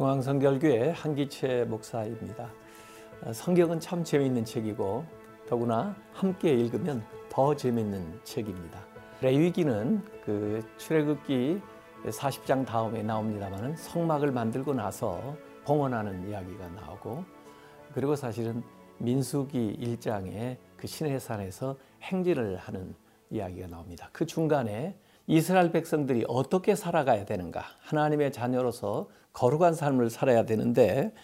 중앙성결교회 한기채 목사입니다. 어, 성경은 참 재미있는 책이고 더구나 함께 읽으면 더 재미있는 책입니다. 레위기는 그 출애굽기 40장 다음에 나옵니다만은 성막을 만들고 나서 봉헌하는 이야기가 나오고 그리고 사실은 민수기 1장에 그 시내산에서 행진을 하는 이야기가 나옵니다. 그 중간에 이스라엘 백성들이 어떻게 살아가야 되는가? 하나님의 자녀로서 거룩한 삶을 살아야 되는데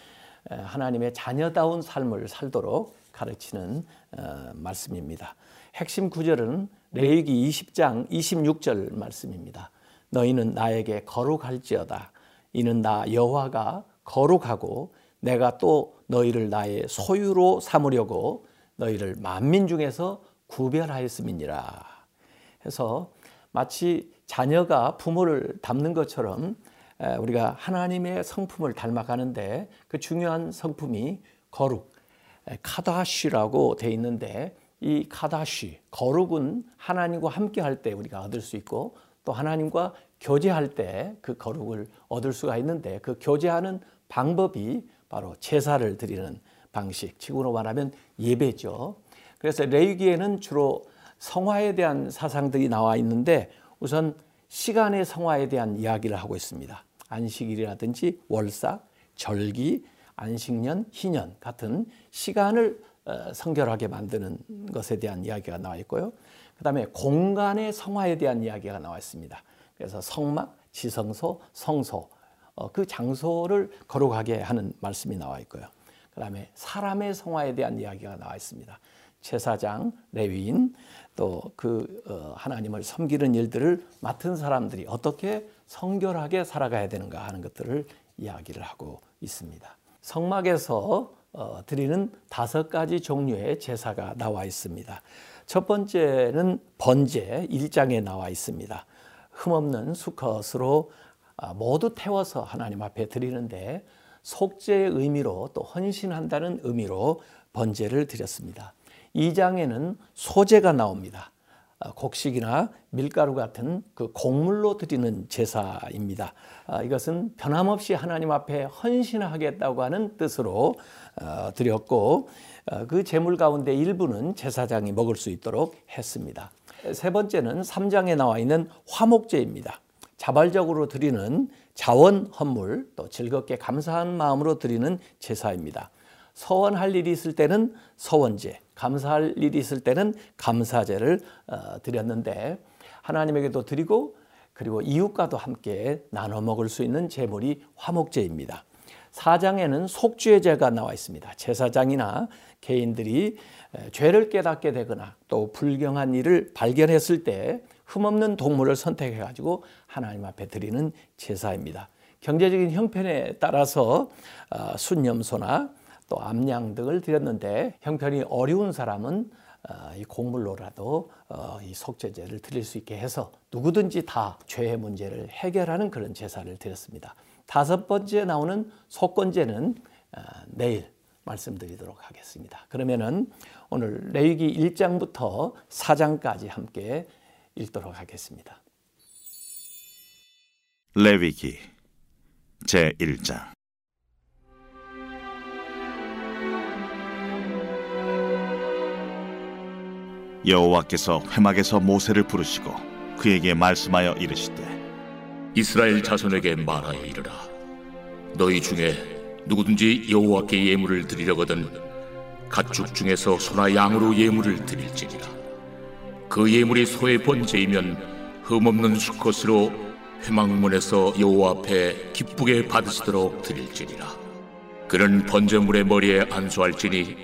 하나님의 자녀다운 삶을 살도록 가르치는 어, 말씀입니다. 핵심 구절은 레위기 20장 26절 말씀입니다. 너희는 나에게 거룩할지어다. 이는 나 여호와가 거룩하고 내가 또 너희를 나의 소유로 삼으려고 너희를 만민 중에서 구별하였음이니라. 해서 마치 자녀가 부모를 닮는 것처럼 우리가 하나님의 성품을 닮아가는데 그 중요한 성품이 거룩, 카다시라고 돼 있는데 이 카다시, 거룩은 하나님과 함께 할 때 우리가 얻을 수 있고 또 하나님과 교제할 때 그 거룩을 얻을 수가 있는데 그 교제하는 방법이 바로 제사를 드리는 방식, 지구로 말하면 예배죠. 그래서 레위기에는 주로 성화에 대한 사상들이 나와 있는데 우선 시간의 성화에 대한 이야기를 하고 있습니다. 안식일이라든지 월삭, 절기, 안식년, 희년 같은 시간을 어, 성결하게 만드는 것에 대한 이야기가 나와 있고요. 그 다음에 공간의 성화에 대한 이야기가 나와 있습니다. 그래서 성막, 지성소, 성소, 어, 그 장소를 거룩하게 하는 말씀이 나와 있고요. 그 다음에 사람의 성화에 대한 이야기가 나와 있습니다. 제사장, 레위인, 또그 어, 하나님을 섬기는 일들을 맡은 사람들이 어떻게 성결하게 살아가야 되는가 하는 것들을 이야기를 하고 있습니다. 성막에서 어, 드리는 다섯 가지 종류의 제사가 나와 있습니다. 첫 번째는 번제 1장에 나와 있습니다. 흠없는 수컷으로 아, 모두 태워서 하나님 앞에 드리는데 속죄의 의미로 또 헌신한다는 의미로 번제를 드렸습니다. 2장에는 소제가 나옵니다. 아, 곡식이나 밀가루 같은 그 곡물로 드리는 제사입니다. 아, 이것은 변함없이 하나님 앞에 헌신하겠다고 하는 뜻으로 어, 드렸고 어, 그 제물 가운데 일부는 제사장이 먹을 수 있도록 했습니다. 세 번째는 3장에 나와 있는 화목제입니다. 자발적으로 드리는 자원 헌물 또 즐겁게 감사한 마음으로 드리는 제사입니다. 서원할 일이 있을 때는 서원제, 감사할 일이 있을 때는 감사제를 어, 드렸는데 하나님에게도 드리고 그리고 이웃과도 함께 나눠 먹을 수 있는 제물이 화목제입니다. 사장에는 속죄 제가 나와 있습니다. 제사장이나 개인들이 죄를 깨닫게 되거나 또 불경한 일을 발견했을 때 흠없는 동물을 선택해 가지고 하나님 앞에 드리는 제사입니다. 경제적인 형편에 따라서 어, 순염소나 또 암양 등을 드렸는데 형편이 어려운 사람은 어, 이 곡물로라도 어, 이 속죄제를 드릴 수 있게 해서 누구든지 다 죄의 문제를 해결하는 그런 제사를 드렸습니다. 다섯 번째 나오는 속건제는 어, 내일 말씀드리도록 하겠습니다. 그러면은 오늘 레위기 1장부터 4장까지 함께 읽도록 하겠습니다. 레위기 제 1장 여호와께서 회막에서 모세를 부르시고 그에게 말씀하여 이르시되 이스라엘 자손에게 말하여 이르라. 너희 중에 누구든지 여호와께 예물을 드리려거든 가축 중에서 소나 양으로 예물을 드릴지니라. 그 예물이 소의 번제이면 흠없는 수컷으로 회막문에서 여호와 앞에 기쁘게 받으시도록 드릴지니라. 그는 번제물의 머리에 안수할지니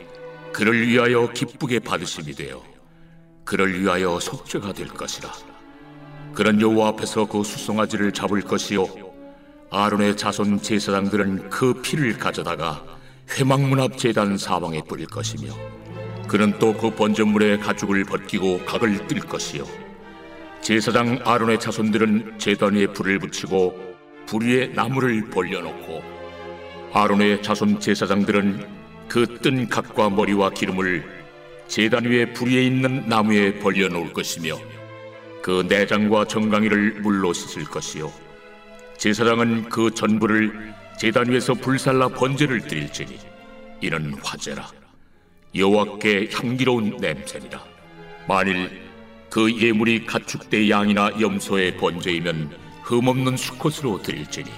그를 위하여 기쁘게 받으심이 되어 그를 위하여 속죄가 될 것이라. 그런 여호와 앞에서 그 수송아지를 잡을 것이요 아론의 자손 제사장들은 그 피를 가져다가 회막문 앞 제단 사방에 뿌릴 것이며 그는 또 그 번전물의 가죽을 벗기고 각을 뜰 것이요 제사장 아론의 자손들은 제단 위에 불을 붙이고 불 위에 나무를 벌려놓고 아론의 자손 제사장들은 그 뜬 각과 머리와 기름을 제단 위에 불 위에 있는 나무에 벌려 놓을 것이며 그 내장과 정강이를 물로 씻을 것이요. 제사장은 그 전부를 제단 위에서 불살라 번제를 드릴지니 이는 화제라. 여호와께 향기로운 냄새니라. 만일 그 예물이 가축대 양이나 염소의 번제이면 흠없는 수컷으로 드릴지니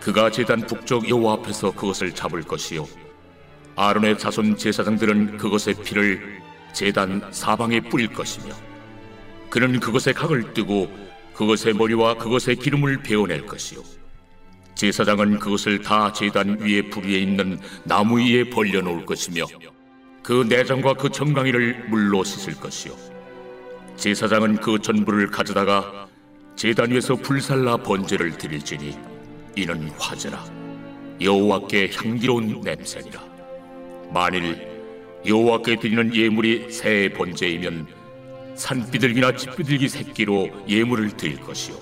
그가 제단 북쪽 여호와 앞에서 그것을 잡을 것이요 아론의 자손 제사장들은 그것의 피를 제단 사방에 뿌릴 것이며 그는 그것의 각을 뜨고 그것의 머리와 그것의 기름을 베어낼 것이요. 제사장은 그것을 다 제단 위에 불 위에 있는 나무 위에 벌려 놓을 것이며 그 내장과 그 정강이를 물로 씻을 것이요. 제사장은 그 전부를 가져다가 제단 위에서 불살라 번제를 드릴지니 이는 화제라. 여호와께 향기로운 냄새니라 만일 여호와께 드리는 예물이 새의 번제이면 산비둘기나 집비둘기 새끼로 예물을 드릴 것이요.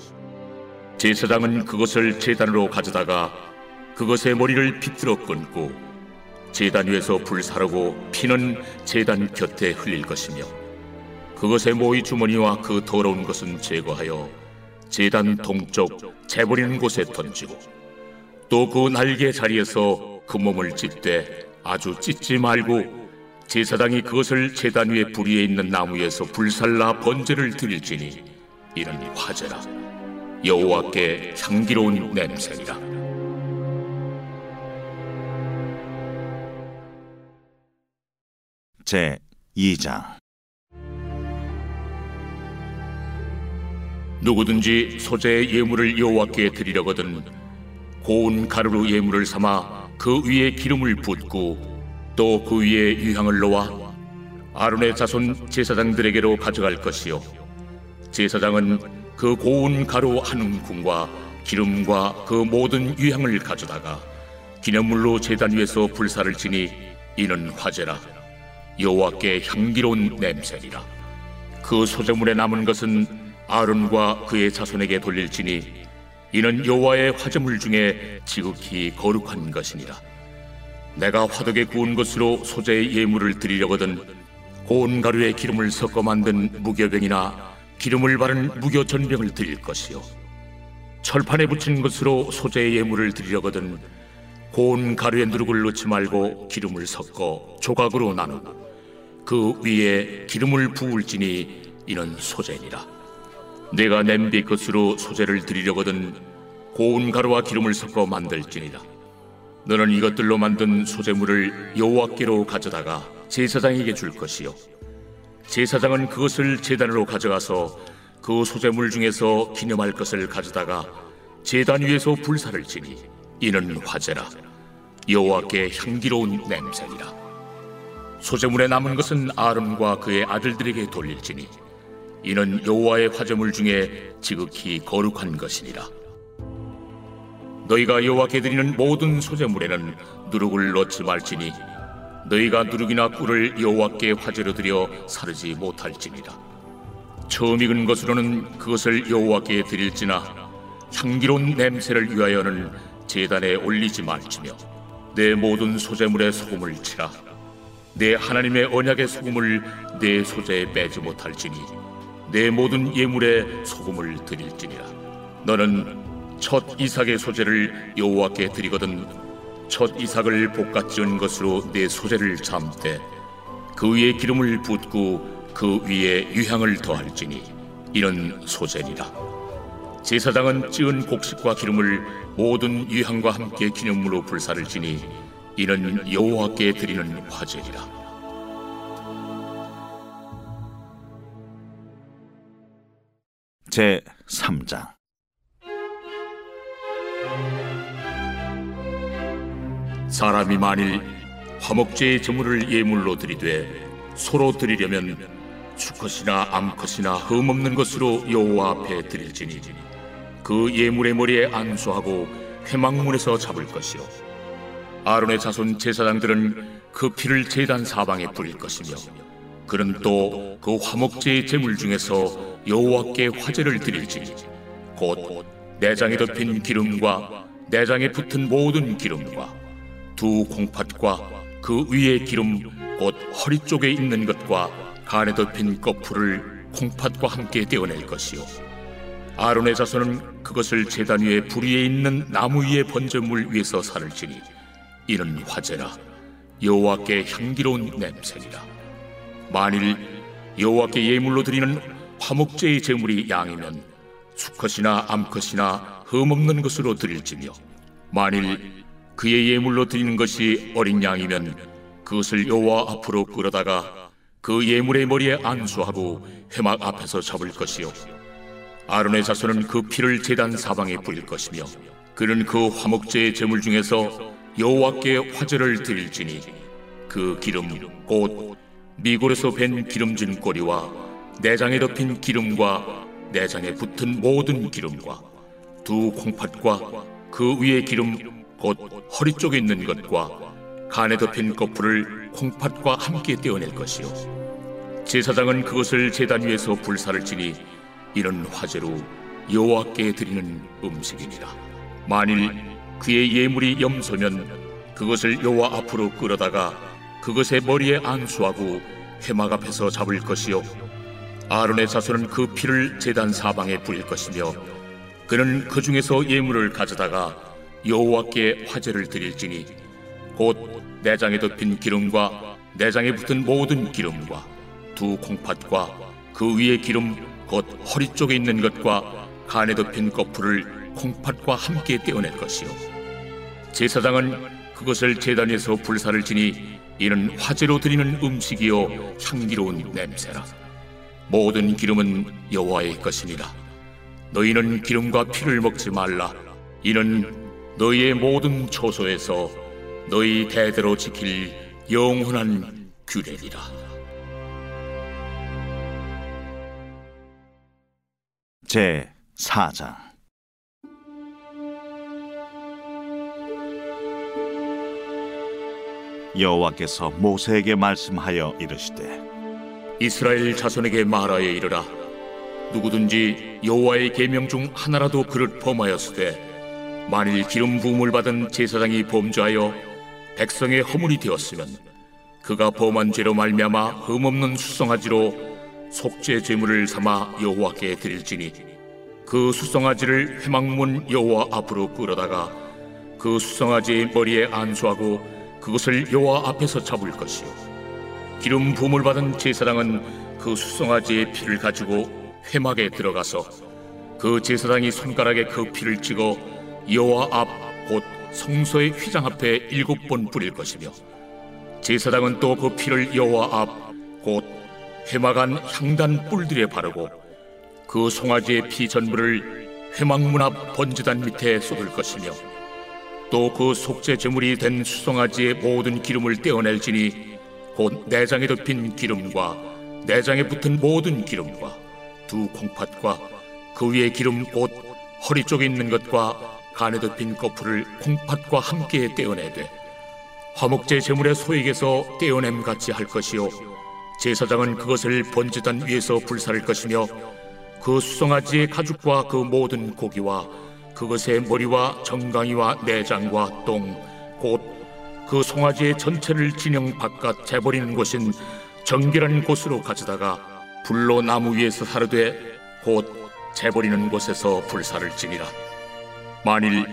제사장은 그것을 제단으로 가져다가 그것의 머리를 비틀어 끊고 제단 위에서 불사르고 피는 제단 곁에 흘릴 것이며 그것의 모이 주머니와 그 더러운 것은 제거하여 제단 동쪽 재버리는 곳에 던지고 또 그 날개 자리에서 그 몸을 찢되 아주 찢지 말고 제사장이 그것을 제단 위에 불 위에 있는 나무에서 불살라 번제를 드릴지니 이는 화제라. 여호와께 향기로운 냄새니라. 제 2장. 누구든지 소재의 예물을 여호와께 드리려거든 고운 가루로 예물을 삼아 그 위에 기름을 붓고 또 그 위에 유향을 놓아 아론의 자손 제사장들에게로 가져갈 것이요. 제사장은 그 고운 가루 한 움큼과 기름과 그 모든 유향을 가져다가 기념물로 제단 위에서 불사를 지니 이는 화제라. 여호와께 향기로운 냄새니라. 그 소재물에 남은 것은 아론과 그의 자손에게 돌릴지니 이는 여호와의 화제물 중에 지극히 거룩한 것이니라. 내가 화덕에 구운 것으로 소재의 예물을 드리려거든 고운 가루에 기름을 섞어 만든 무교병이나 기름을 바른 무교 전병을 드릴 것이요. 철판에 붙인 것으로 소재의 예물을 드리려거든 고운 가루에 누룩을 넣지 말고 기름을 섞어 조각으로 나누고 그 위에 기름을 부을지니 이는 소재니라 내가 냄비 것으로 소재를 드리려거든 고운 가루와 기름을 섞어 만들지니라 너는 이것들로 만든 소재물을 여호와께로 가져다가 제사장에게 줄 것이요. 제사장은 그것을 제단으로 가져가서 그 소재물 중에서 기념할 것을 가져다가 제단 위에서 불사를 지니. 이는 화제라. 여호와께 향기로운 냄새니라. 소재물에 남은 것은 아름과 그의 아들들에게 돌릴지니 이는 여호와의 화재물 중에 지극히 거룩한 것이니라. 너희가 여호와께 드리는 모든 소재물에는 누룩을 넣지 말지니 너희가 누룩이나 꿀을 여호와께 화제로 드려 사르지 못할지니라. 처음 익은 것으로는 그것을 여호와께 드릴지나 향기로운 냄새를 위하여는 제단에 올리지 말지며 내 모든 소재물에 소금을 치라 내 하나님의 언약의 소금을 내 소재에 빼지 못할지니 내 모든 예물에 소금을 드릴지니라. 너는 첫 이삭의 소재를 여호와께 드리거든 첫 이삭을 볶아 지은 것으로 내 소재를 잠되 그 위에 기름을 붓고 그 위에 유향을 더할지니 이는 소재니라. 제사장은 찌은 곡식과 기름을 모든 유향과 함께 기념물로 불사를 지니 이는 여호와께 드리는 화제니라 제 3장. 사람이 만일 화목제의 제물을 예물로 드리되 소로 드리려면 수컷이나 암컷이나 흠없는 것으로 여호와 앞에 드릴지니 그 예물의 머리에 안수하고 회막문에서 잡을 것이요. 아론의 자손 제사장들은 그 피를 제단 사방에 뿌릴 것이며 그는 또 그 화목제의 제물 중에서 여호와께 화제를 드릴지니 곧 내장에 덮인 기름과 내장에 붙은 모든 기름과 두 콩팥과 그 위에 기름 곧 허리 쪽에 있는 것과 간에 덮인 거풀을 콩팥과 함께 떼어낼 것이요. 아론의 자손은 그것을 제단 위에 불 위에 있는 나무 위에 번제물 위에서 살을 지니 이는 화제라. 여호와께 향기로운 냄새니라 만일 여호와께 예물로 드리는 화목제의 제물이 양이면 수컷이나 암컷이나 흠없는 것으로 드릴지며 만일 그의 예물로 드리는 것이 어린 양이면 그것을 여호와 앞으로 끌어다가 그 예물의 머리에 안수하고 회막 앞에서 잡을 것이요 아론의 자손은 그 피를 제단 사방에 뿌릴 것이며 그는 그 화목제의 제물 중에서 여호와께 화제를 드릴지니 그 기름 곧 미골에서 밴 기름진 꼬리와 내장에 덮인 기름과 내장에 붙은 모든 기름과 두 콩팥과 그 위에 기름 곧 허리 쪽에 있는 것과 간에 덮인 거풀을 콩팥과 함께 떼어낼 것이요. 제사장은 그것을 제단 위에서 불사를 지니 이는 화제로 여호와께 드리는 음식이니라 만일 그의 예물이 염소면 그것을 여호와 앞으로 끌어다가 그것의 머리에 안수하고 회막 앞에서 잡을 것이요. 아론의 자손은 그 피를 제단 사방에 뿌릴 것이며 그는 그 중에서 예물을 가져다가 여호와께 화제를 드릴지니 곧 내장에 덮인 기름과 내장에 붙은 모든 기름과 두 콩팥과 그 위에 기름 곧 허리 쪽에 있는 것과 간에 덮인 거풀을 콩팥과 함께 떼어낼 것이요. 제사장은 그것을 제단에서 불사를 지니 이는 화제로 드리는 음식이요 향기로운 냄새라. 모든 기름은 여호와의 것이니라. 너희는 기름과 피를 먹지 말라. 이는 너희의 모든 초소에서 너희 대대로 지킬 영원한 규례니라. 제 4장 여호와께서 모세에게 말씀하여 이르시되 이스라엘 자손에게 말하여 이르라. 누구든지 여호와의 계명 중 하나라도 그릇 범하였으되 만일 기름 부음을 받은 제사장이 범죄하여 백성의 허물이 되었으면 그가 범한 죄로 말미암아 흠없는 수송아지로 속죄 제물을 삼아 여호와께 드릴지니 그 수송아지를 회막문 여호와 앞으로 끌어다가 그 수송아지의 머리에 안수하고 그것을 여호와 앞에서 잡을 것이요. 기름 부음을 받은 제사장은 그 수송아지의 피를 가지고 회막에 들어가서 그 제사장이 손가락에 그 피를 찍어 여호와 앞 곧 성소의 휘장 앞에 일곱 번 뿌릴 것이며 제사장은 또 그 피를 여호와 앞 곧 회막 안 향단 뿔들에 바르고 그 송아지의 피 전부를 회막문 앞 번제단 밑에 쏟을 것이며 또 그 속죄 제물이 된 수송아지의 모든 기름을 떼어낼지니 곧 내장에 덮인 기름과 내장에 붙은 모든 기름과 두 콩팥과 그 위에 기름 곧 허리 쪽에 있는 것과 간에 덮인 거풀을 콩팥과 함께 떼어내되 화목제 제물의 소액에서 떼어냄 같이 할 것이요 제사장은 그것을 번제단 위에서 불사를 것이며 그 수송아지의 가죽과 그 모든 고기와 그것의 머리와 정강이와 내장과 똥 곧 그 송아지의 전체를 진영 바깥 재버리는 곳인 정결한 곳으로 가져다가 불로 나무 위에서 사르되 곧 재버리는 곳에서 불사를 지니라. 만일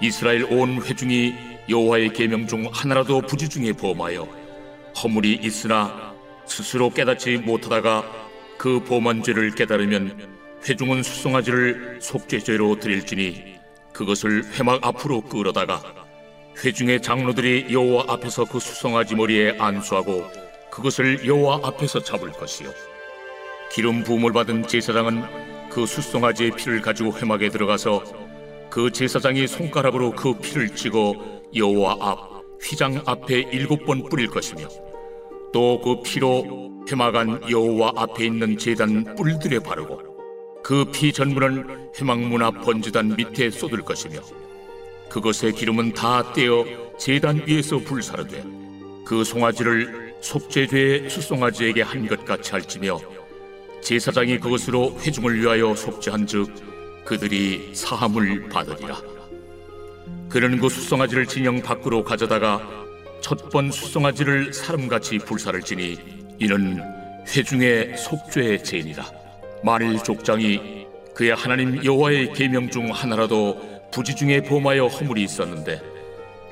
이스라엘 온 회중이 여호와의 계명 중 하나라도 부지 중에 범하여 허물이 있으나 스스로 깨닫지 못하다가 그 범한 죄를 깨달으면 회중은 수송아지를 속죄죄로 드릴지니 그것을 회막 앞으로 끌어다가 회중의 장로들이 여호와 앞에서 그 수송아지 머리에 안수하고 그것을 여호와 앞에서 잡을 것이요. 기름 부음을 받은 제사장은 그 수송아지의 피를 가지고 회막에 들어가서 그 제사장이 손가락으로 그 피를 찍어 여호와 앞 휘장 앞에 일곱 번 뿌릴 것이며 또 그 피로 회막 안 여호와 앞에 있는 제단 뿔들에 바르고 그 피 전부는 앞 번제단 밑에 쏟을 것이며 그것의 기름은 다 떼어 제단 위에서 불사르되 그 송아지를 속죄죄의 수송아지에게 한 것 같이 할지며 제사장이 그것으로 회중을 위하여 속죄한즉 그들이 사함을 받으리라. 그는 그 수송아지를 진영 밖으로 가져다가 첫번 수송아지를 사람같이 불사를 지니 이는 회중의 속죄의 죄니라. 만일 족장이 그의 하나님 여호와의 계명 중 하나라도 부지 중에 범하여 허물이 있었는데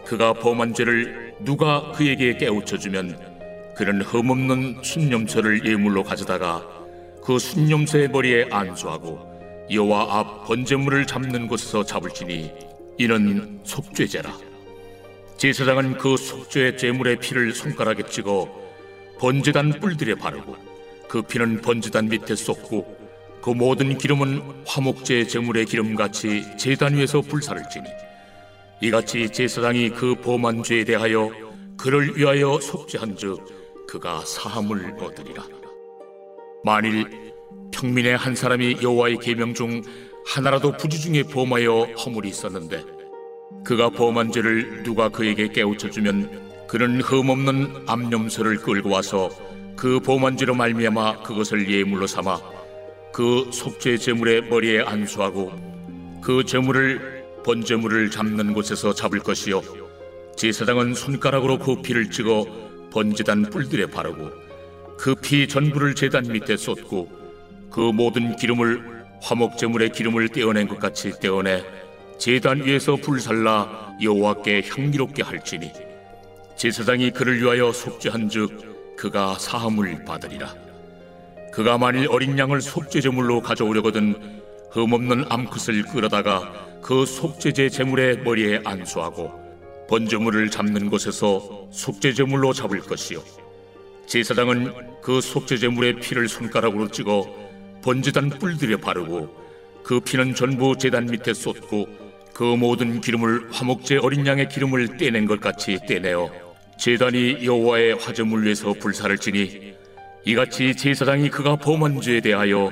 그가 범한 죄를 누가 그에게 깨우쳐 주면 그는 흠없는 순념처를 예물로 가져다가 그 순념새의 머리에 안수하고 여호와 앞 번제물을 잡는 곳에서 잡을지니 이는 속죄제라. 제사장은 그 속죄 제물의 피를 손가락에 찍어 번제단 뿔들에 바르고 그 피는 번제단 밑에 쏟고 그 모든 기름은 화목제 제물의 기름같이 제단 위에서 불사를 지니 이같이 제사장이 그 범한 죄에 대하여 그를 위하여 속죄한즉 그가 사함을 얻으리라. 만일 평민의 한 사람이 여호와의 계명 중 하나라도 부지 중에 범하여 허물이 있었는데 그가 범한 죄를 누가 그에게 깨우쳐 주면 그는 흠없는 암염소를 끌고 와서 그 범한 죄로 말미암아 그것을 예물로 삼아 그 속죄 제물의 머리에 안수하고 그 제물을 번제물을 잡는 곳에서 잡을 것이요. 제사장은 손가락으로 그 피를 찍어 번제단 뿔들에 바르고 그 피 전부를 제단 밑에 쏟고 그 모든 기름을 화목 제물의 기름을 떼어낸 것 같이 떼어내 제단 위에서 불살라 여호와께 향기롭게 할지니. 제사장이 그를 위하여 속죄한즉 그가 사함을 받으리라 그가 만일 어린 양을 속죄 제물로 가져오려거든 흠없는 암컷을 끌어다가 그 속죄제 제물의 머리에 안수하고 번제물을 잡는 곳에서 속죄 제물로 잡을 것이요. 제사장은 그 속죄 제물의 피를 손가락으로 찍어 번제단 뿔들에 바르고 그 피는 전부 제단 밑에 쏟고 그 모든 기름을 화목제 어린 양의 기름을 떼낸 것 같이 떼내어 제단이 여호와의 화제물 위에서 불사를 지니 이같이 제사장이 그가 범한 죄에 대하여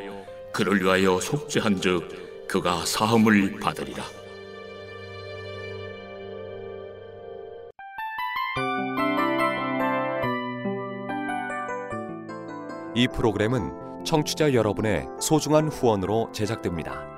그를 위하여 속죄한즉 그가 사함을 받으리라. 이 프로그램은 청취자 여러분의 소중한 후원으로 제작됩니다.